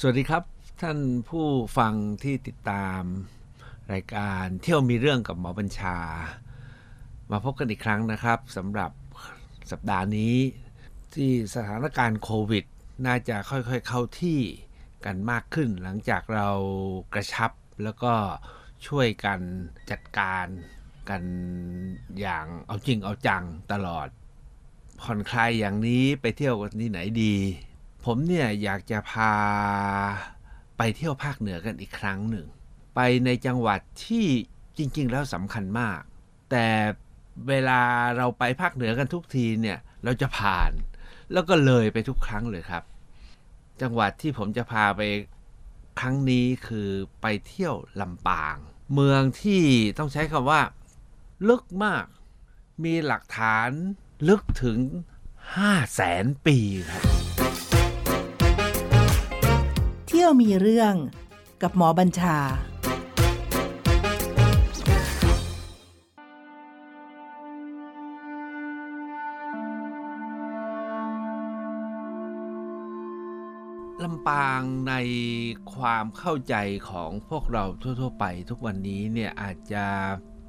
สวัสดีครับ ท่านผู้ฟังที่ติดตามรายการเที่ยวมีเรื่องกับหมอบัญชา มาพบกันอีกครั้งนะครับสำหรับสัปดาห์นี้ ที่สถานการณ์โควิด น่าจะค่อยๆเข้าที่กันมากขึ้น หลังจากเรากระชับแล้วก็ช่วยกันจัดการกันอย่างเอาจริงเอาจังตลอดผ่อนคลายอย่างนี้ไปเที่ยวกันที่ไหนดี ผมเนี่ยอยากจะพาไปเที่ยวภาคเหนือกันอีกครั้งหนึ่ง ไปในจังหวัดที่จริง ๆ แล้วสำคัญมาก แต่เวลาเราไปภาคเหนือกันทุกทีเนี่ยเราจะผ่าน แล้วก็เลยไปทุกครั้งเลยครับ จังหวัดที่ผมจะพาไปครั้งนี้คือไปเที่ยวลำปาง เมืองที่ต้องใช้คำว่า ลึกมาก มีหลักฐานลึกถึง5แสนปีครับ ที่ยวมีเรื่องกับหมอบัญชา ลำปางในความเข้าใจของพวกเราทั่ว ๆ ไปทุกวันนี้เนี่ยอาจจะ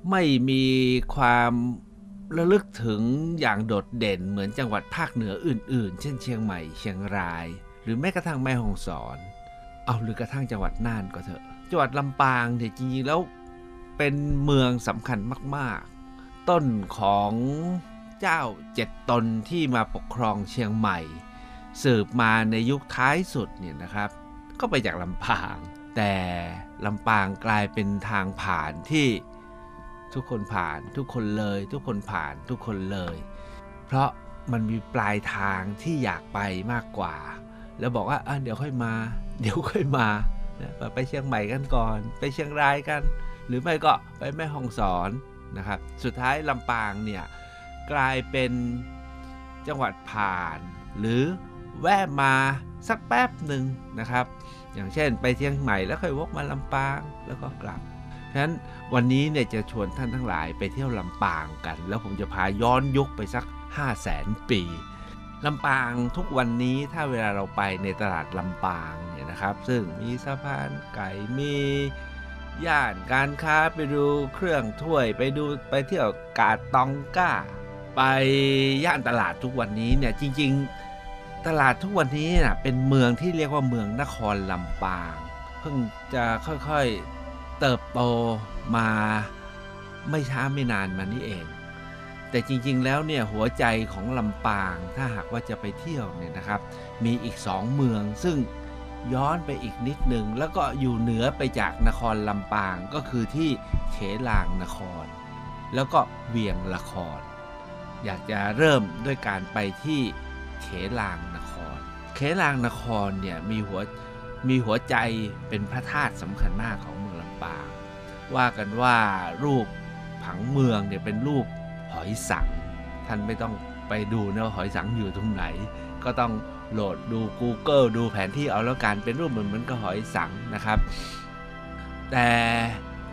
ไม่มีความระลึกถึงอย่างโดดเด่นเหมือนจังหวัดภาคเหนืออื่น ๆ เช่นเชียงใหม่ เชียงราย หรือแม้กระทั่งแม่ฮ่องสอน เอาหรือกระทั่งจังหวัดน่านก็เถอะ จังหวัดลำปางเนี่ยจริงๆแล้วเป็นเมืองสำคัญมากๆ ต้นของเจ้าเจ็ดตนที่มาปกครองเชียงใหม่ สืบมาในยุคท้ายสุดเนี่ยนะครับ ก็ไปจากลำปาง แต่ลำปางกลายเป็นทางผ่านที่ทุกคนผ่านทุกคนเลย ทุกคนผ่านทุกคนเลย เพราะมันมีปลายทางที่อยากไปมากกว่า แล้วบอกว่าเดี๋ยวค่อยมา เดี๋ยวค่อยมาไปเชียงใหม่กันก่อน ไปเชียงรายกัน หรือไม่ก็ไปแม่ฮ่องสอนนะครับ สุดท้ายลำปางเนี่ยกลายเป็นจังหวัดผ่าน หรือแวะมาสักแป๊บหนึ่งนะครับ อย่างเช่นไปเชียงใหม่แล้วค่อยวกมาลำปางแล้วก็กลับฉะนั้นวันนี้เนี่ยจะชวนท่านทั้งหลายไปเที่ยวลำปางกัน แล้วผมจะพาย้อนยุคไปสัก 5 0 0แสนปี ลำปางทุกวันนี้ถ้าเวลาเราไปในตลาดลำปางเนี่ยนะครับ ซึ่งมีสะพานไก่มีย่านการค้าไปดูเครื่องถ้วยไปดูไปเที่ยวกาดตองก้า ไปย่านตลาดทุกวันนี้เนี่ยจริง ๆ ตลาดทุกวันนี้นะเป็นเมืองที่เรียกว่าเมืองนครลำปาง เพิ่งจะค่อยๆเติบโตมาไม่ช้าไม่นานมานี้เอง แต่จริงๆแล้วเนี่ยหัวใจของลำปางถ้าหากว่าจะไปเที่ยวเนี่ยนะครับ มีอีกสองเมืองซึ่งย้อนไปอีกนิดหนึ่งแล้วก็อยู่เหนือไปจากนครลำปางก็คือที่เขลางนคร แล้วก็เวียงละคร อยากจะเริ่มด้วยการไปที่เขลางนคร เขลางนครเนี่ยมีหัวมีหัวใจเป็นพระธาตุสำคัญมากของเมืองลำปาง ว่ากันว่ารูปผังเมืองเนี่ยเป็นรูป หอยสัง ท่านไม่ต้องไปดูนะว่าหอยสังอยู่ตรงไหน ก็ต้องโหลดดู Google ดูแผนที่เอาแล้วกันเป็นรูปเหมือนเหมือนกับหอยสังนะครับ แต่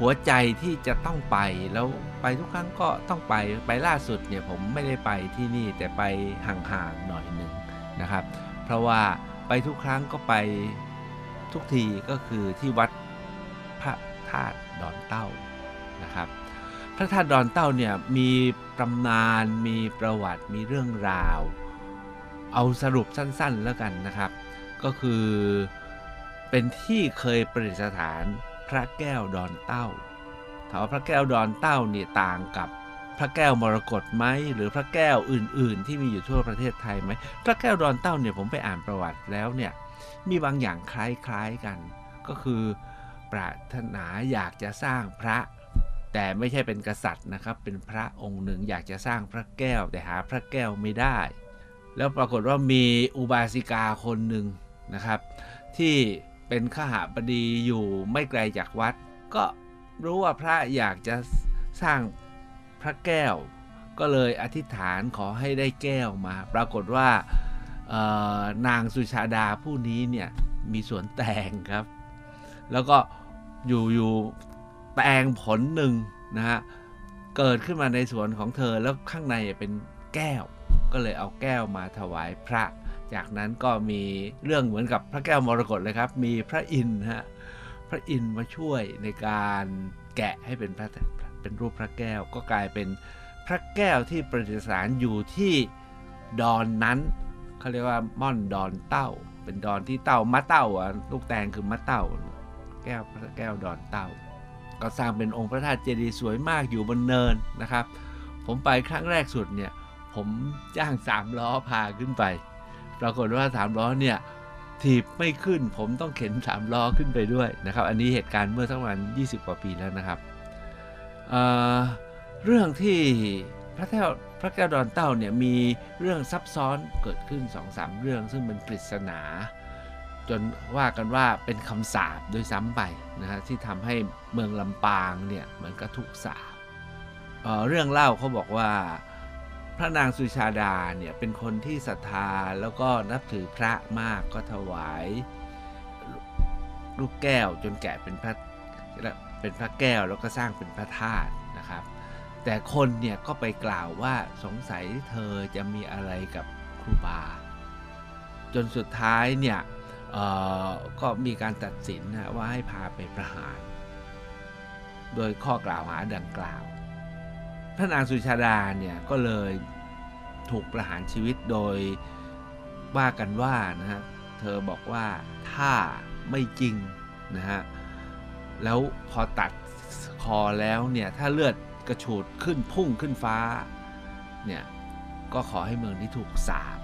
หัวใจที่จะต้องไปแล้วไปทุกครั้งก็ต้องไปไปล่าสุดเนี่ยผมไม่ได้ไปที่นี่แต่ไปห่างๆหน่อยหนึ่งนะครับ เพราะว่าไปทุกครั้งก็ไปทุกทีก็คือที่วัดพระธาตุดอนเต้านะครับ พระธาตุดอนเต้าเนี่ยมี ตำนานมีประวัติมีเรื่องราว เอาสรุปสั้นๆแล้วกันนะครับ ก็คือเป็นที่เคยประดิษฐานพระแก้วดอนเต้าถามว่าพระแก้วดอนเต้าเนี่ยต่างกับพระแก้วมรกตไหมหรือพระแก้วอื่น ๆ ที่มีอยู่ทั่วประเทศไทยไหมพระแก้วดอนเต้าเนี่ยผมไปอ่านประวัติแล้วเนี่ยมีบางอย่างคล้ายๆกัน ก็คือปรารถนาอยากจะสร้างพระ แต่ไม่ใช่เป็นกษัตริย์นะครับ เป็นพระองค์หนึ่งอยากจะสร้างพระแก้ว แต่หาพระแก้วไม่ได้ แล้วปรากฏว่ามีอุบาสิกาคนหนึ่งนะครับ ที่เป็นขหบดีอยู่ไม่ไกลจากวัด ก็รู้ว่าพระอยากจะสร้างพระแก้ว ก็เลยอธิษฐานขอให้ได้แก้วมา ปรากฏว่านางสุชาดาผู้นี้เนี่ยมีสวนแตงครับ แล้วก็อยู่อยู่ แตงผลหนึ่งนะฮะเกิดขึ้นมาในสวนของเธอแล้วข้างในเป็นแก้ว ก็เลยเอาแก้วมาถวายพระ จากนั้นก็มีเรื่องเหมือนกับพระแก้วมรกตเลยครับ มีพระอินทร์ฮะพระอินทร์มาช่วยในการแกะให้เป็นพระเป็นรูปพระแก้วก็กลายเป็นพระแก้วที่ประดิษฐานอยู่ที่ดอนนั้นเขาเรียกว่าม่อนดอนเต้า เป็นดอนที่เต้ามะเต้าอะลูกแตงคือมะเต้า แก้วพระแก้วดอนเต้า ก็สร้างเป็นองค์พระธาตุเจดีย์สวยมากอยู่บนเนินนะครับ ผมไปครั้งแรกสุดเนี่ยผมจ้างสามล้อพาขึ้นไป ปรากฏว่าสามล้อเนี่ยถีบไม่ขึ้น ผมต้องเข็นสามล้อขึ้นไปด้วยนะครับ อันนี้เหตุการณ์เมื่อสักประมาณ20 กว่าปีแล้วนะครับเเรื่องที่พระแก้วพระแก้วดอนเต้าเนี่ยมีเรื่องซับซ้อนเกิดขึ้น2อสเรื่อง ซึ่งเป็นปริศนา จนว่ากันว่าเป็นคำสาปโดยซ้ำไปนะฮะที่ทำให้เมืองลำปางเนี่ยเหมือนกับถูกสาปเเรื่องเล่าเขาบอกว่าพระนางสุชาดาเนี่ยเป็นคนที่ศรัทธาแล้วก็นับถือพระมากก็ถวายลูกแก้วจนแกะเป็นพระเป็นพระแก้วแล้วก็สร้างเป็นพระธาตุนะครับ แต่คนเนี่ยก็ไปกล่าวว่าสงสัยเธอจะมีอะไรกับครูบา จนสุดท้ายเนี่ย ก็มีการตัดสินนะว่าให้พาไปประหาร โดยข้อกล่าวหาดังกล่าวพระนางสุชาดาเนี่ยก็เลยถูกประหารชีวิตโดยว่ากันว่านะฮะเธอบอกว่าถ้าไม่จริงนะฮะแล้วพอตัดคอแล้วเนี่ยถ้าเลือดกระฉูดขึ้นพุ่งขึ้นฟ้าเนี่ยก็ขอให้เมืองนี้ถูกสาบ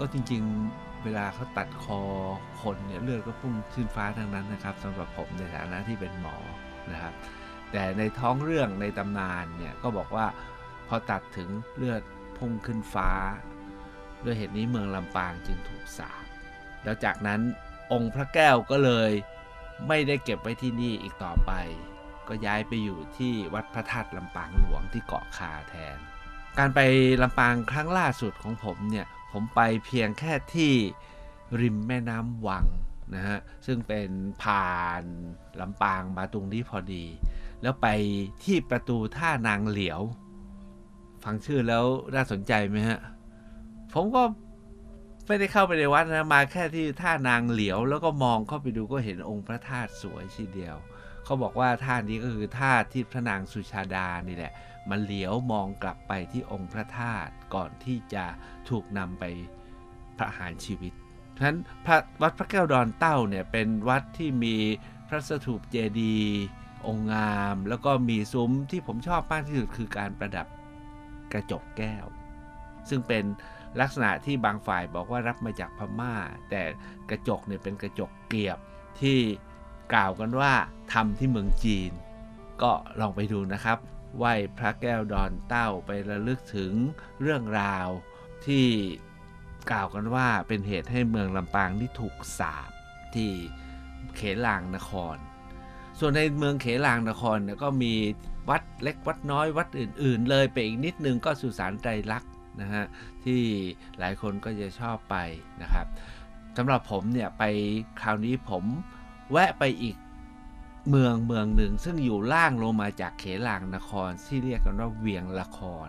ก็จริงๆ เวลาเขาตัดคอคนเนี่ยเลือดก็พุ่งขึ้นฟ้าทั้งนั้นนะครับสำหรับผมในฐานะที่เป็นหมอนะครับ แต่ในท้องเรื่องในตำนานเนี่ยก็บอกว่าพอตัดถึงเลือดพุ่งขึ้นฟ้า ด้วยเหตุนี้เมืองลำปางจึงถูกสาปแล้วจากนั้นองค์พระแก้วก็เลยไม่ได้เก็บไว้ที่นี่อีกต่อไป ก็ย้ายไปอยู่ที่วัดพระธาตุลำปางหลวงที่เกาะคาแทน การไปลำปางครั้งล่าสุดของผมเนี่ย ผมไปเพียงแค่ที่ริมแม่น้ำวังนะฮะซึ่งเป็นผ่านลำปางมาตรงนี้พอดี แล้วไปที่ประตูท่านางเหลียว ฟังชื่อแล้วน่าสนใจไหมฮะ ผมก็ไม่ได้เข้าไปในวัดนะมาแค่ที่ท่านางเหลียว แล้วก็มองเข้าไปดูก็เห็นองค์พระธาตุสวยทีเดียว เขาบอกว่าท่านี้ก็คือท่าที่พระนางสุชาดานี่แหละ มันเหลียวมองกลับไปที่องค์พระธาตุก่อนที่จะถูกนำไปประหารชีวิตฉะนั้นวัดพระแก้วดอนเต้าเนี่ยเป็นวัดที่มีพระสถูปเจดีย์องค์งาม แล้วก็มีซุ้มที่ผมชอบมากที่สุดคือการประดับกระจกแก้ว ซึ่งเป็นลักษณะที่บางฝ่ายบอกว่ารับมาจากพมา่า แต่กระจกเนี่ยเป็นกระจกเกียบที่กล่าวกันว่าทำที่เมืองจีน ก็ลองไปดูนะครับ ไหว้พระแก้วดอนเต้าไประลึกถึงเรื่องราวที่กล่าวกันว่าเป็นเหตุให้เมืองลำปางที่ถูกสาบที่เขลางนคร ส่วนในเมืองเขลางนครเนี่ยก็มีวัดเล็กวัดน้อยวัดอื่น ๆ เลยไปอีกนิดนึงก็สุสานไตรลักษณ์นะฮะที่หลายคนก็จะชอบไปนะครับสำหรับผมเนี่ยไปคราวนี้ผมแวะไปอีก เมืองเมืองหนึ่งซึ่งอยู่ล่างลงมาจากเขลางนครที่เรียกกันว่าเวียงละคร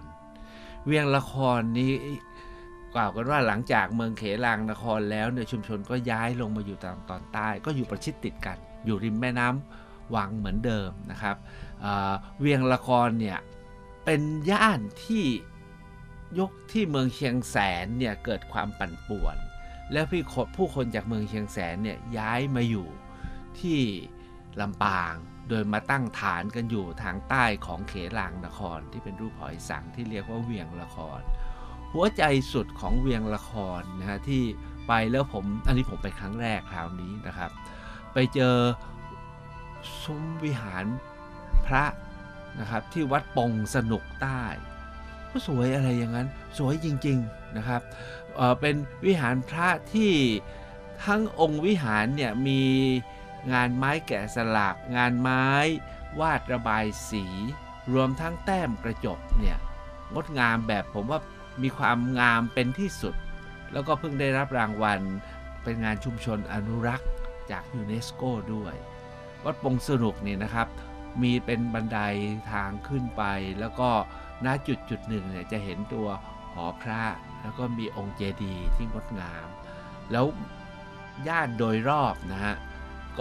เวียงละครนี้กล่าวกันว่าหลังจากเมืองเขลางนครแล้วเนี่ยชุมชนก็ย้ายลงมาอยู่ตามตอนใต้ ก็อยู่ประชิดติดกัน อยู่ริมแม่น้ำวังเหมือนเดิมนะครับเวียงละครเนี่ยเป็นย่านที่ยกที่เมืองเชียงแสนเนี่ยเกิดความปั่นป่วน แล้วพี่ผู้คนจากเมืองเชียงแสนเนี่ยย้ายมาอยู่ที่ ลำปาง โดยมาตั้งฐานกันอยู่ทางใต้ของเขลางนครที่เป็นรูปหอยสังที่เรียกว่าเวียงละคร หัวใจสุดของเวียงละครนะฮะที่ไปแล้วผมอันนี้ผมไปครั้งแรกคราวนี้นะครับ ไปเจอซุ้มวิหารพระนะครับที่วัดปงสนุกใต้ก็สวยอะไรอย่างนั้น สวยจริงๆนะครับเเป็นวิหารพระที่ทั้งองค์วิหารเนี่ยมี งานไม้แกะสลัก งานไม้ วาดระบายสี รวมทั้งแต้มกระจกเนี่ยงดงามแบบผมว่ามีความงามเป็นที่สุด แล้วก็เพิ่งได้รับรางวัลเป็นงานชุมชนอนุรักษ์จากยูเนสโกด้วย วัดปงสนุกนี่นะครับ มีเป็นบันไดทางขึ้นไป แล้วก็ณจุดจุดหนึ่งเนี่ยจะเห็นตัวหอพระ แล้วก็มีองค์เจดีย์ที่งดงาม แล้วย่านโดยรอบนะฮะ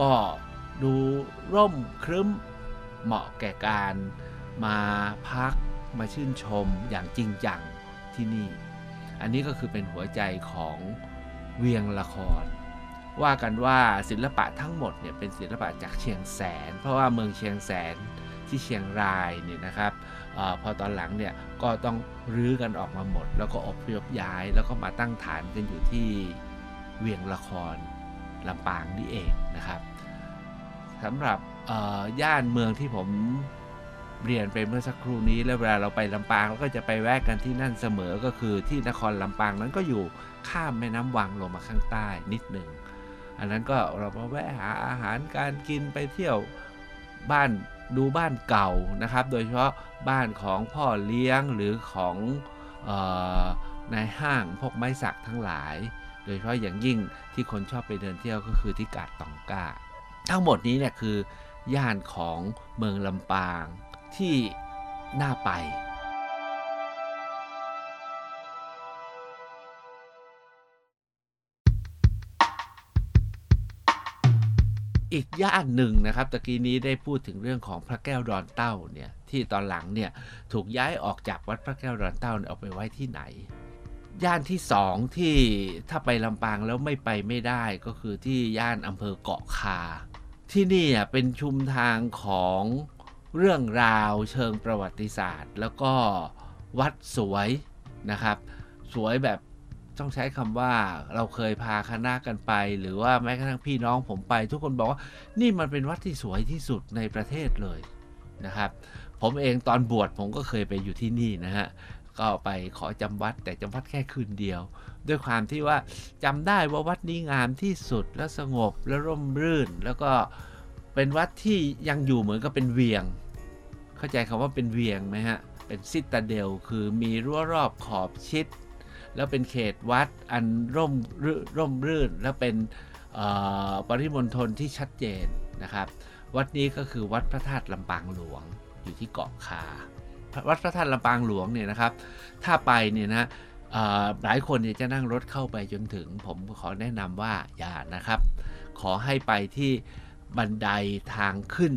ก็ดูร่มครึ้มเหมาะแก่การมาพักมาชื่นชมอย่างจริงจังที่นี่ อันนี้ก็คือเป็นหัวใจของเวียงละคร ว่ากันว่าศิลปะทั้งหมดเนี่ยเป็นศิลปะจากเชียงแสน เพราะว่าเมืองเชียงแสนที่เชียงรายเนี่ยนะครับอพอตอนหลังเนี่ยก็ต้องรื้อกันออกมาหมด แล้วก็อพยพย้าย แล้วก็มาตั้งฐานกันอยู่ที่เวียงละคร ลำปางนี่เองนะครับสำหรับย่านเมืองที่ผมเรียนไปเมื่อสักครู่นี้แล้วเวลาเราไปลำปางเราก็จะไปแวะกันที่นั่นเสมอก็คือที่นครลำปางนั้นก็อยู่ข้ามแม่น้ำวังลงมาข้างใต้นิดหนึ่งอันนั้นก็เราไปแวะหาอาหารการกินไปเที่ยวบ้านดูบ้านเก่านะครับ โดยเฉพาะบ้านของพ่อเลี้ยงหรือของในห้างพวกไม้สักทั้งหลาย ดยเฉพาะอย่างยิ่งที่คนชอบไปเดินเที่ยวก็คือที่กาดตองกาทั้งหมดนี้เนี่ยคือย่านของเมืองลำปางที่น่าไปอีกย่านหนึ่งนะครับตะกี้นี้ได้พูดถึงเรื่องของพระแก้วดอนเต้าเนี่ยที่ตอนหลังเนี่ยถูกย้ายออกจากวัดพระแก้วดอนเต้าเอาไปไว้ที่ไหน ย่านที่สองที่ถ้าไปลำปางแล้วไม่ไปไม่ได้ก็คือที่ย่านอำเภอเกาะคา ที่นี่เป็นชุมทางของเรื่องราวเชิงประวัติศาสตร์ แล้วก็วัดสวยนะครับ สวยแบบต้องใช้คำว่าเราเคยพาคณะกันไป หรือว่าแม้กระทั่งพี่น้องผมไป ทุกคนบอกว่านี่มันเป็นวัดที่สวยที่สุดในประเทศเลยนะครับ ผมเองตอนบวชผมก็เคยไปอยู่ที่นี่นะฮะ ก็ไปขอจำวัดแต่จำวัดแค่คืนเดียว ด้วยความที่ว่าจำได้ว่าวัดนี้งามที่สุดและสงบและร่มรื่น แล้วก็เป็นวัดที่ยังอยู่เหมือนกับเป็นเวียง เข้าใจคำว่าเป็นเวียงไหมฮะเป็นซิตาเดลคือมีรั้วรอบขอบชิด แล้วเป็นเขตวัดอันร่มร่มรื่น แล้วเป็นปริมณฑลที่ชัดเจนนะครับ วัดนี้ก็คือวัดพระธาตุลำปางหลวงอยู่ที่เกาะคา วัดพระธาตุลำปางหลวงเนี่ยนะครับ ถ้าไปเนี่ยนะหลายคนจะนั่งรถเข้าไปจนถึง ผมขอแนะนำว่าอย่านะครับ ขอให้ไปที่บันไดทางขึ้น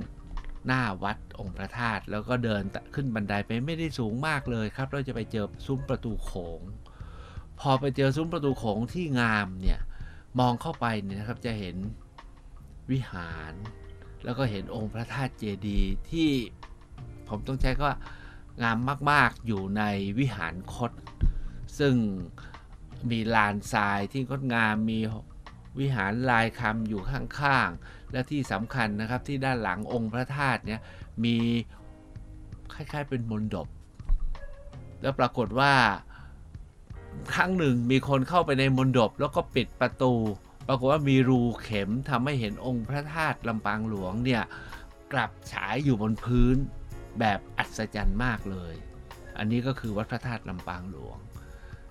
หน้าวัดองค์พระธาตุแล้วก็เดินขึ้นบันไดไปไม่ได้สูงมากเลยครับ เราจะไปเจอซุ้มประตูโขง พอไปเจอซุ้มประตูโขงที่งามเนี่ยมองเข้าไปเนี่ยนะครับจะเห็นวิหาร แล้วก็เห็นองค์พระธาตุเจดีย์ที่ผมต้องใช้ก็ว่า งามมากๆอยู่ในวิหารคดซึ่งมีลานทรายที่งดงามมีวิหารลายคำอยู่ข้างๆ และที่สำคัญนะครับที่ด้านหลังองค์พระธาตุเนี่ยมีคล้ายๆเป็นมนดบ แล้วปรากฏว่าครั้งหนึ่งมีคนเข้าไปในมนดบแล้วก็ปิดประตู ปรากฏว่ามีรูเข็มทำให้เห็นองค์พระธาตุลำปางหลวงเนี่ยกลับฉายอยู่บนพื้น แบบอัศจรรย์มากเลย อันนี้ก็คือวัดพระธาตุลำปางหลวง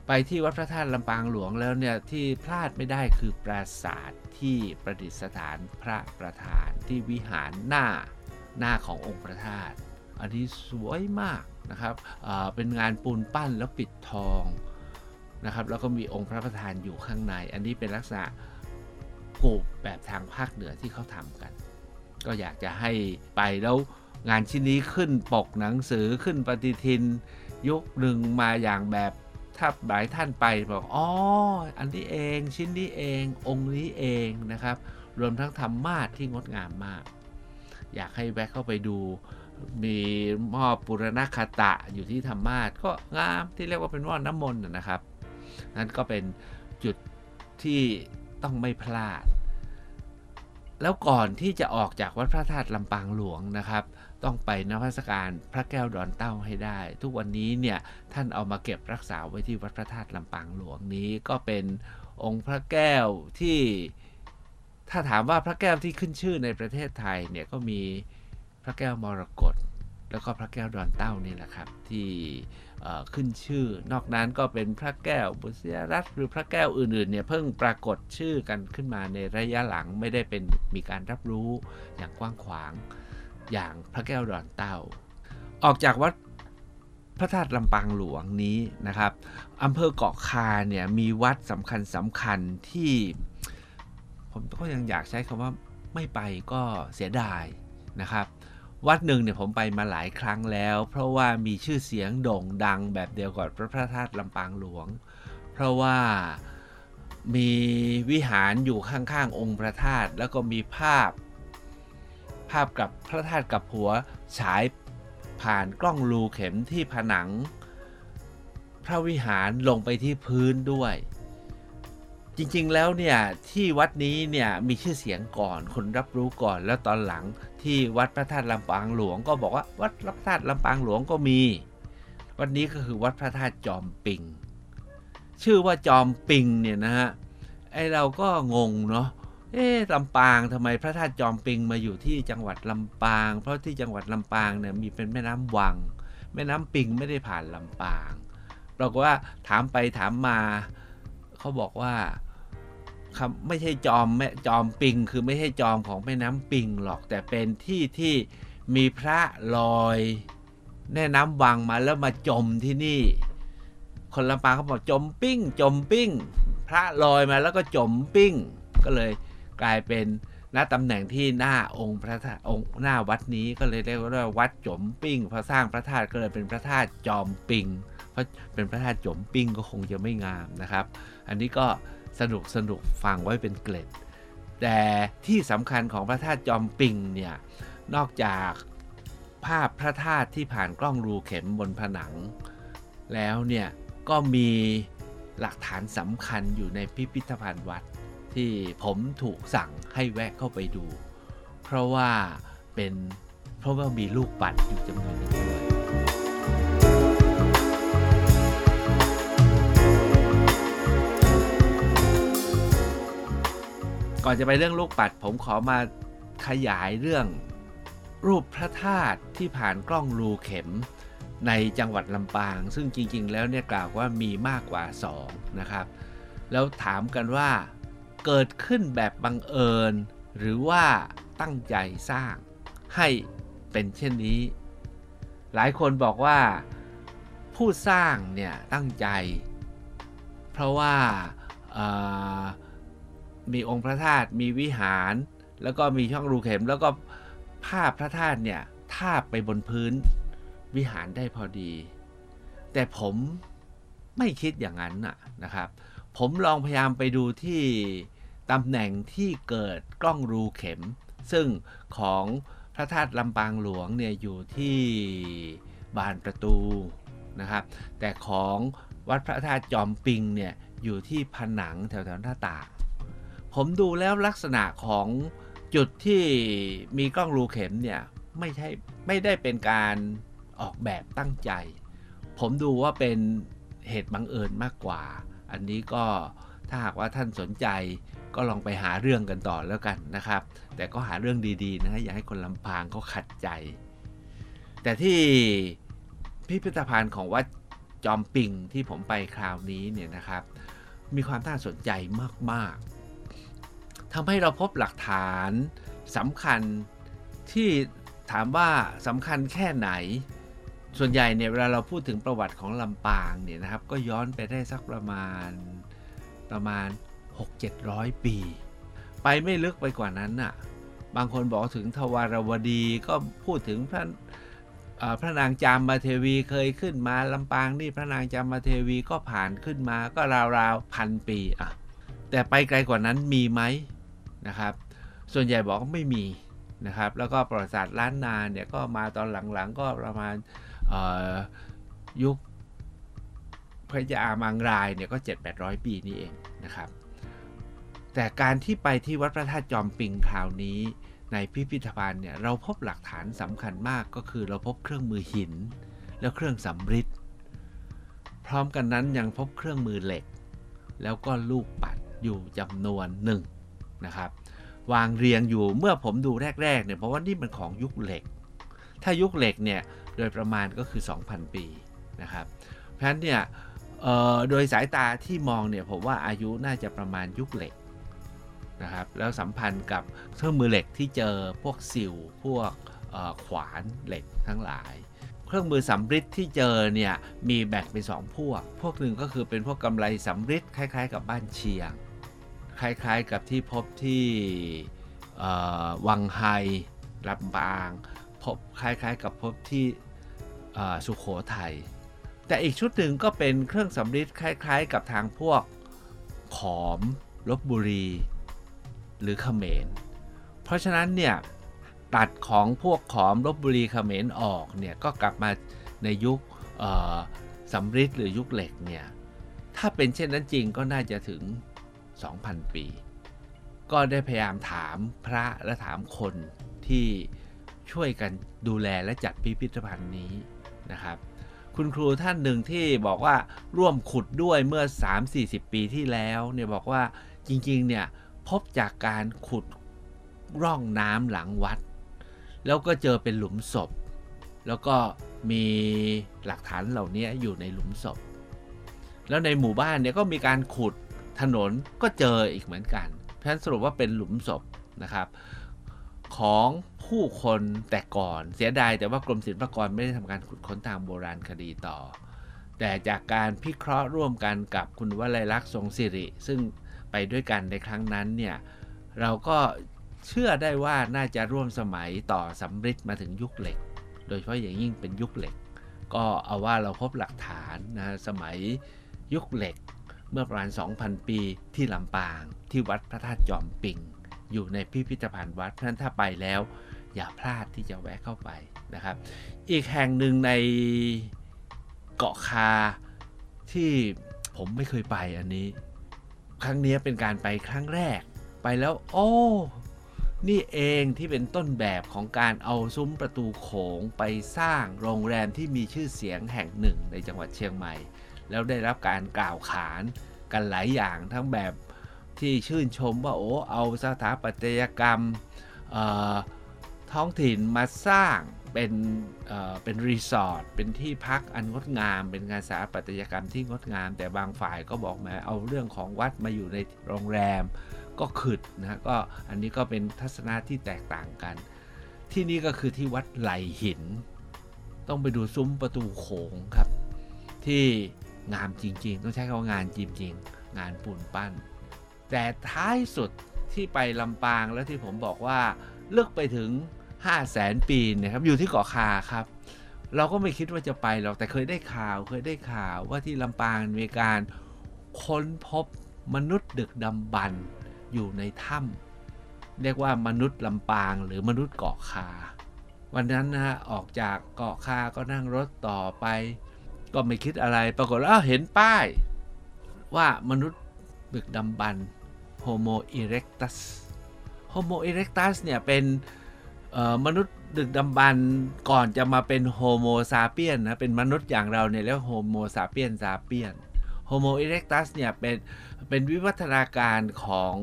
ไปที่วัดพระธาตุลำปางหลวงแล้วเนี่ยที่พลาดไม่ได้คือปราสาทที่ประดิษฐานพระประธานที่วิหารหน้าหน้าขององค์พระธาตุ อันนี้สวยมากนะครับ เป็นงานปูนปั้นแล้วปิดทองนะครับ แล้วก็มีองค์พระประธานอยู่ข้างใน อันนี้เป็นลักษณะกูบแบบทางภาคเหนือที่เขาทำกัน ก็อยากจะให้ไปแล้ว งานชิ้นนี้ขึ้นปกหนังสือขึ้นปฏิทิน ยุคหนึ่งมาอย่างแบบถ้าหลายท่านไปบอกอ๋ออันนี้เองชิ้นนี้เององค์นี้เองนะครับ รวมทั้งธรรมาทที่งดงามมาก อยากให้แวะเข้าไปดูมีหม้อปุรณคตะอยู่ที่ธรรมาทก็งามที่เรียกว่าเป็นหม้อน้ำมนต์นะครับนั่นก็เป็นจุดที่ต้องไม่พลาด แล้วก่อนที่จะออกจากวัดพระธาตุลำปางหลวงนะครับ ต้องไปนพัสการพระแก้วดอนเต้าให้ได้ ทุกวันนี้เนี่ยท่านเอามาเก็บรักษาไว้ที่วัดพระธาตุลำปางหลวงนี้ก็เป็นองค์พระแก้วที่ถ้าถามว่าพระแก้วที่ขึ้นชื่อในประเทศไทยเนี่ยก็มีพระแก้วมรกตแล้วก็พระแก้วดอนเต้านี่แหละครับที่ขึ้นชื่อ นอกนั้นก็เป็นพระแก้วบุษยรัตน์หรือพระแก้วอื่นๆเนี่ยเพิ่งปรากฏชื่อกันขึ้นมาในระยะหลังไม่ได้เป็นมีการรับรู้อย่างกว้างขวาง อย่างพระแก้วดอนเต้า ออกจากวัดพระธาตุลำปางหลวงนี้นะครับอำเภอเกาะคาเนี่ยมีวัดสำคัญสำคัญที่ ผมก็ยังอยากใช้คำว่าไม่ไปก็เสียดายนะครับ วัดหนึ่งเนี่ยผมไปมาหลายครั้งแล้ว เพราะว่ามีชื่อเสียงโด่งดังแบบเดียวกับพระธาตุลำปางหลวง เพราะว่ามีวิหารอยู่ข้างๆองค์พระธาตุแล้วก็มีภาพ ภาพกับพระธาตุกับหัวฉายผ่านกล้องรูเข็มที่ผนัง พระวิหารลงไปที่พื้นด้วย จริงๆแล้วเนี่ยที่วัดนี้เนี่ยมีชื่อเสียงก่อนคนรับรู้ก่อนแล้วตอนหลังที่วัดพระธาตุลำปางหลวง ก็บอกว่าวัดพระธาตุลำปางหลวงก็มี วัดนี้ก็คือวัดพระธาตุจอมปิง ชื่อว่าจอมปิงเนี่ยนะฮะไอเราก็งงเนาะ เอ๊ะลำปางทำไมพระธาตุจอมปิงมาอยู่ที่จังหวัดลำปาง เพราะที่จังหวัดลำปางเนี่ยมีเป็นแม่น้ำวัง แม่น้ำปิงไม่ได้ผ่านลำปางเราก็ว่าถามไปถามมาเขาบอกว่าคำไม่ใช่จอมแม่จอมปิง คือไม่ใช่จอมของแม่น้ำปิงหรอกแต่เป็นที่ที่มีพระลอยแม่น้ำวังมาแล้วมาจมที่นี่ คนลำปางเขาบอกจมปิ้ง จมปิ้ง พระลอยมาแล้วก็จมปิ้ง ก็เลย กลายเป็นณตำแหน่งที่หน้าองค์พระธาตุองค์หน้าวัดนี้ก็เลยเรียกว่าวัดจมปิ้งพอสร้างพระธาตุก็เลยเป็นพระธาตุจอมปิงเพราะเป็นพระธาตุจมปิ้งก็คงจะไม่งามนะครับ อันนี้ก็สนุกสนุกฟังไว้เป็นเกล็ด แต่ที่สำคัญของพระธาตุจอมปิงเนี่ยนอกจากภาพพระธาตุที่ผ่านกล้องรูเข็มบนผนัง แล้วเนี่ยก็มีหลักฐานสำคัญอยู่ในพิพิธภัณฑ์วัด ที่ผมถูกสั่งให้แวะเข้าไปดู เพราะว่าเป็นเพราะว่ามีลูกปัดอยู่จำนวนหนึงด้วยก่อนจะไปเรื่องลูกปัด ผมขอมาขยายเรื่อง รูปพระธาตุที่ผ่านกล้องรูเข็มในจังหวัดลำปาง ซึ่งจริงๆ แล้วเนี่ยกล่าวว่ามีมากกว่า 2 นะครับ แล้วถามกันว่า เกิดขึ้นแบบบังเอิญ หรือว่าตั้งใจสร้างให้เป็นเช่นนี้ หลายคนบอกว่าผู้สร้างเนี่ยตั้งใจ เพราะว่ามีองค์พระธาตุมีวิหาร แล้วก็มีช่องรูเข็ม แล้วก็ภาพพระธาตุเนี่ยทาบไปบนพื้นวิหารได้พอดี แต่ผมไม่คิดอย่างนั้นนะนะครับ ผมลองพยายามไปดูที่ตำแหน่งที่เกิดกล้องรูเข็ม ซึ่งของพระธาตุลำปางหลวงเนี่ยอยู่ที่บานประตูนะครับ แต่ของวัดพระธาตุจอมปิงเนี่ยอยู่ที่ผนังแถวๆหน้าต่าง ผมดูแล้วลักษณะของจุดที่มีกล้องรูเข็มเนี่ยไม่ใช่ไม่ได้เป็นการออกแบบตั้งใจ ผมดูว่าเป็นเหตุบังเอิญมากกว่า อันนี้ก็ถ้าหากว่าท่านสนใจก็ลองไปหาเรื่องกันต่อแล้วกันนะครับ แต่ก็หาเรื่องดีๆนะอย่าให้คนลำพางเขาขัดใจ แต่ที่พิพิธภัณฑ์ของวัดจอมปิงที่ผมไปคราวนี้เนี่ยนะครับ มีความน่าสนใจมากๆทำให้เราพบหลักฐานสำคัญที่ถามว่าสำคัญแค่ไหน ส่วนใหญ่เนี่ยเวลาเราพูดถึงประวัติของลำปางเนี่ยนะครับ ก็ย้อนไปได้สักประมาณประมาณ 6-700 ปี ไปไม่ลึกไปกว่านั้นน่ะบางคนบอกถึงทวารวดีก็พูดถึงพระพระนางจามมาเทวีเคยขึ้นมาลำปางนี่พระนางจามมาเทวีก็ผ่านขึ้นมาก็ราวๆพันปีอะแต่ไปไกลกว่านั้นมีไหมนะครับ ส่วนใหญ่บอกไม่มีนะครับ แล้วก็ประวัติศาสตร์ล้านนาเนี่ยก็มาตอนหลังๆก็ประมาณ ยุคพระยามังรายเนี่ยก็ 7-800 ปีนี่เองนะครับ แต่การที่ไปที่วัดพระธาตุจอมปิงคราวนี้ ในพิพิธภัณฑ์เนี่ยเราพบหลักฐานสำคัญมากก็คือเราพบเครื่องมือหิน และเครื่องสำริดพร้อมกันนั้นยังพบเครื่องมือเหล็ก แล้วก็ลูกปัดอยู่จำนวนหนึ่งนะครับวางเรียงอยู่เมื่อผมดูแรกๆเนี่ยเพราะว่านี่มันของยุคเหล็ก ถ้ายุคเหล็กเนี่ย โดยประมาณก็คือ 2,000 ปีนะครับ เพราะฉะนั้นเนี่ยโดยสายตาที่มองเนี่ยผมว่าอายุน่าจะประมาณยุคเหล็กนะครับแล้วสัมพันธ์กับเครื่องมือเหล็กที่เจอพวกสิวพวกขวานเหล็กทั้งหลาย เครื่องมือสำริดที่เจอเนี่ยมีแบ่งเป็นสองพวก พวกหนึ่งก็คือเป็นพวกกำไรสำริดคล้าย ๆ กับบ้านเชียง คล้ายๆกับที่พบที่วังไฮลำปาง พบคล้ายๆกับพบที่สุขโขทัยแต่อีกชุดหนึ่งก็เป็นเครื่องสำริดคล้ายๆ กับทางพวกขอมลบบุรี หรือเขมร เพราะฉะนั้นเนี่ยตัดของพวกขอมลบบุรีเขมรออกเนี่ยก็กลับมาในยุคสำริดหรือยุคเหล็กเนี่ยถ้าเป็นเช่นนั้นจริงก็น่าจะถึง 2,000 ปี ก็ได้พยายามถามพระและถามคนที่ ช่วยกันดูแลและจัดพิพิธภัณฑ์นี้นะครับ คุณครูท่านหนึ่งที่บอกว่าร่วมขุดด้วยเมื่อ 3-40 ปีที่แล้วเนี่ยบอกว่าจริงๆเนี่ยพบจากการขุดร่องน้ำหลังวัด แล้วก็เจอเป็นหลุมศพ แล้วก็มีหลักฐานเหล่านี้อยู่ในหลุมศพ แล้วในหมู่บ้านเนี่ยก็มีการขุดถนนก็เจออีกเหมือนกันเพราะฉะนั้นสรุปว่าเป็นหลุมศพนะครับ ของ ผู้คนแต่ก่อนเสียดายแต่ว่ากรมศิลปากรไม่ได้ทำการขุดค้นตามโบราณคดีต่อ แต่จากการพิเคราะห์ร่วมกันกับคุณวลัยลักษณ์ทรงสิริ ซึ่งไปด้วยกันในครั้งนั้นเนี่ยเราก็เชื่อได้ว่าน่าจะร่วมสมัยต่อสำริดมาถึงยุคเหล็ก โดยเฉพาะอย่างยิ่งเป็นยุคเหล็ก ก็เอาว่าเราพบหลักฐานนะสมัยยุคเหล็กเมื่อประมาณ 2,000 ปีที่ลำปาง ที่วัดพระธาตุจอมปิง อยู่ในพิพิธภัณฑ์วัดเพราะนั้นถ้าไปแล้ว อย่าพลาดที่จะแวะเข้าไปนะครับ อีกแห่งหนึ่งในเกาะคาที่ผมไม่เคยไปอันนี้ ครั้งนี้เป็นการไปครั้งแรก ไปแล้วโอ้นี่เองที่เป็นต้นแบบของการเอาซุ้มประตูโขงไปสร้างโรงแรมที่มีชื่อเสียงแห่งหนึ่งในจังหวัดเชียงใหม่ แล้วได้รับการกล่าวขานกันหลายอย่างทั้งแบบที่ชื่นชมว่าโอ้เอาสถาปัตยกรรม ท้องถิ่นมาสร้างเป็นเป็นรีสอร์ทเป็นที่พักอันงดงาม เป็นงานสถาปัตยกรรมที่งดงาม แต่บางฝ่ายก็บอกมาเอาเรื่องของวัดมาอยู่ในโรงแรม ก็ขึ้นนะก็อันนี้ก็เป็นทัศนะที่แตกต่างกัน ที่นี่ก็คือที่วัดไหลหิน ต้องไปดูซุ้มประตูโขงครับ ที่งามจริงๆ ต้องใช้คำว่างานจริงๆ งานปูนปั้น แต่ท้ายสุดที่ไปลำปางแล้วที่ผมบอกว่าเลือกไปถึง 5 0 0แสนปีนะครับอยู่ที่เกาะคาครับ เราก็ไม่คิดว่าจะไปหรอกแต่เคยได้ข่าวเคยได้ข่าวว่าที่ลำปางมีการค้นพบมนุษย์ดึกดำบรรอยู่ในถ้ำเรียกว่ามนุษย์ลำปางหรือมนุษย์เกาะคา วันนั้นนะฮะออกจากเกาะคาก็นั่งรถต่อไป ก็ไม่คิดอะไรปรากฏว่าเห็นป้าย ว่ามนุษย์บึกดำบัน Homo erectus Homo erectus เนี่ยเป็น มนุษย์ดึกดำบรรก่อนจะมาเป็นโฮโมซาเปียนนะเป็นมนุษย์อย่างเราเนี่ยเรียกโฮโมซาเปียนซาเปียนโฮโมอีเร็กตัสเนี่ยเป็นเป็นวิวัฒนาการของ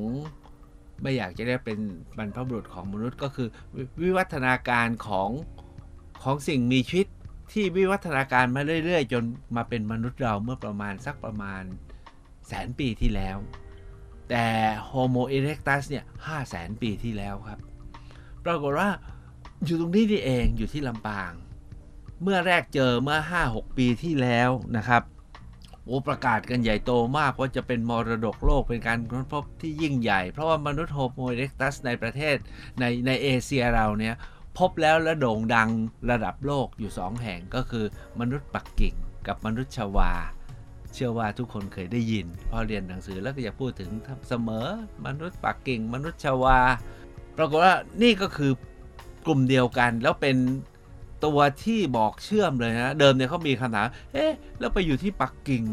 ไม่อยากจะเรียกเป็นบรรพบุรุษของมนุษย์ก็คือวิวัฒนาการของของสิ่งมีชีวิตที่วิวัฒนาการมาเรื่อย ๆ จนมาเป็นมนุษย์เราเมื่อประมาณสักประมาณแสนปีที่แล้ว แต่ Homo erectus เนี่ยห้าแสนปีที่แล้วครับ ปรากฏว่าอยู่ตรงนี้นี่เองอยู่ที่ลำปาง เมื่อแรกเจอเมื่อ 5-6 ปีที่แล้วนะครับโอ้ประกาศกันใหญ่โตมากว่าจะเป็นมรดกโลกเป็นการค้นพบที่ยิ่งใหญ่ เพราะว่ามนุษย์โฮโมเอเร็กตัสในประเทศในในเอเชียเราเนี่ยพบแล้วและโด่งดังระดับโลกอยู่2แห่งก็คือมนุษย์ปักกิ่งกับมนุษย์ชวา เชื่อว่าทุกคนเคยได้ยิน พอเรียนหนังสือแล้วก็จะพูดถึงเสมอมนุษย์ปักกิ่ง มนุษย์ชวา ปรากฏว่านี่ก็คือกลุ่มเดียวกัน แล้วเป็นตัวที่บอกเชื่อมเลยนะ เดิมเนี่ยเขามีคำถามเอ๊ะแล้วไปอยู่ที่ปักกิ่ง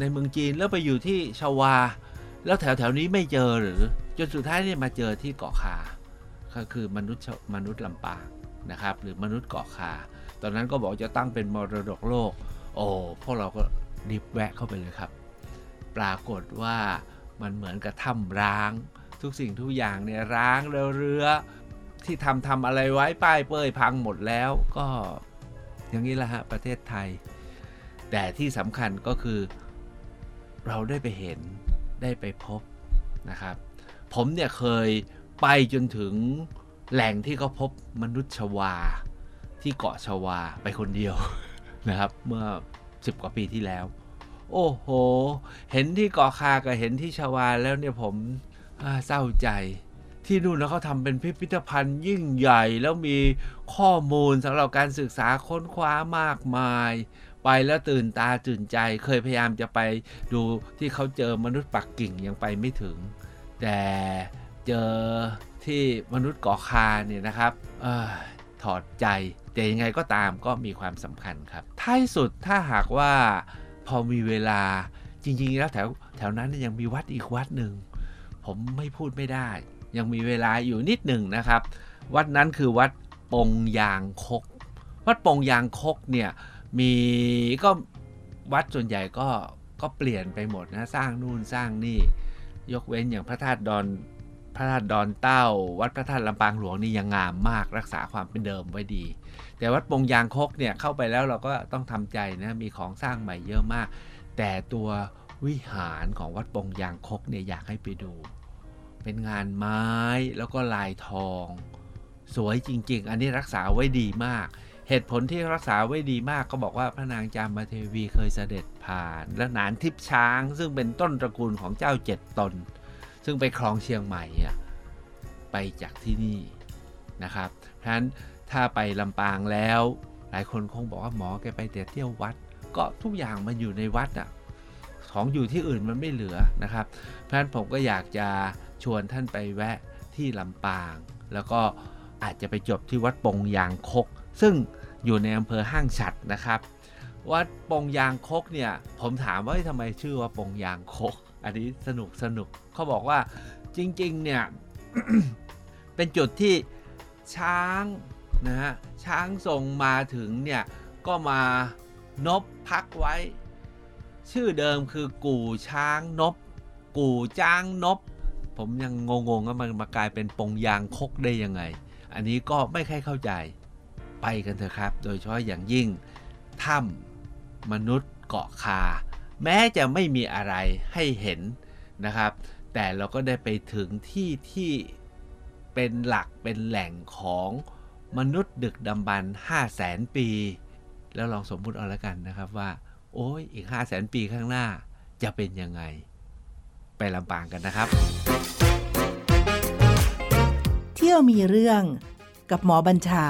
ในเมืองจีนแล้วไปอยู่ที่ชวา แล้วแถวแถวนี้ไม่เจอหรือ จนสุดท้ายเนี่ยมาเจอที่เกาะคา ก็คือมนุษย์มนุษย์ลำปางนะครับ หรือมนุษย์เกาะคา ตอนนั้นก็บอกจะตั้งเป็นมรดกโลก โอ้พวกเราก็รีบแวะเข้าไปเลยครับ ปรากฏว่ามันเหมือนกับถ้ำร้าง ทุกสิ่งทุกอย่างเนี่ยร้างเรือที่ทำทำอะไรไว้ป้ายเป้ยพังหมดแล้วก็อย่างนี้แหละฮะประเทศไทย แต่ที่สำคัญก็คือเราได้ไปเห็นได้ไปพบนะครับ ผมเนี่ยเคยไปจนถึงแหล่งที่เขาพบมนุษย์ชวา ที่เกาะชวาไปคนเดียวนะครับ เมื่อ 10 กว่าปีที่แล้ว โอ้โห เห็นที่เกาะคากับเห็นที่ชวาแล้วเนี่ยผม เศร้าใจที่นู่นนะเขาทำเป็นพิพิธภัณฑ์ยิ่งใหญ่แล้วมีข้อมูลสำหรับการศึกษาค้นคว้ามากมาย ไปแล้วตื่นตาตื่นใจเคยพยายามจะไปดูที่เขาเจอมนุษย์ปักกิ่งยังไปไม่ถึง แต่เจอที่มนุษย์เกาะคาเนี่ยนะครับออถอดใจ แต่ยังไงก็ตามก็มีความสำคัญครับท้ายสุดถ้าหากว่าพอมีเวลาจริงๆแล้วแถวแถวนั้นยังมีวัดอีกวัดหนึ่ง ผมไม่พูดไม่ได้ ยังมีเวลาอยู่นิดหนึ่งนะครับ วัดนั้นคือวัดปงยางคก วัดปงยางคกเนี่ยมีก็วัดส่วนใหญ่ก็ก็เปลี่ยนไปหมดนะสร้างนู่นสร้างนี่ ยกเว้นอย่างพระธาตุดอนพระธาตุดอนเต้า วัดพระธาตุลำปางหลวงนี่ยังงามมากรักษาความเป็นเดิมไว้ดี แต่วัดปงยางคกเนี่ยเข้าไปแล้วเราก็ต้องทำใจนะมีของสร้างใหม่เยอะมาก แต่ตัว วิหารของวัดปงยางคกเนี่ยอยากให้ไปดู เป็นงานไม้แล้วก็ลายทอง สวยจริง ๆ อันนี้รักษาไว้ดีมาก เหตุผลที่รักษาไว้ดีมากก็บอกว่าพระนางจามเทวีเคยเสด็จผ่าน และหนานทิพช้าง ซึ่งเป็นต้นตระกูลของเจ้าเจ็ดตน ซึ่งไปครองเชียงใหม่ไปจากที่นี่นะครับเพราะฉะนั้นถ้าไปลำปางแล้ว หลายคนคงบอกว่าหมอแกไปแต่เที่ยววัด ก็ทุกอย่างมันอยู่ในวัดอะ ของอยู่ที่อื่นมันไม่เหลือนะครับ เพราะฉะนั้นผมก็อยากจะชวนท่านไปแวะที่ลำปาง แล้วก็อาจจะไปจบที่วัดปงยางคก ซึ่งอยู่ในอำเภอห้างฉัดนะครับ วัดปงยางคกเนี่ยผมถามว่าทำไมชื่อว่าปงยางคก อันนี้สนุกสนุกเขาบอกว่าจริงๆเนี่ยเป็นจุดที่ช้างนะฮะช้างทรงมาถึงเนี่ยก็มานบพักไว้ ชื่อเดิมคือกู่ช้างนบ กู่จ้างนบ ผมยังงงๆว่ามันมากลายเป็นปงยางคกได้ยังไง อันนี้ก็ไม่ค่อยเข้าใจไปกันเถอะครับ โดยเฉพาะอย่างยิ่งถ้ำมนุษย์เกาะคา แม้จะไม่มีอะไรให้เห็นนะครับ แต่เราก็ได้ไปถึงที่ที่เป็นหลักเป็นแหล่งของมนุษย์ดึกดำบรรพ์5แสนปี แล้วลองสมมุติเอาละกันนะครับว่า โอ้ยอีก 5 0 0แสนปีข้างหน้า จะเป็นยังไง ไปลำปางกันนะครับ เที่ยวมีเรื่องกับหมอบัญชา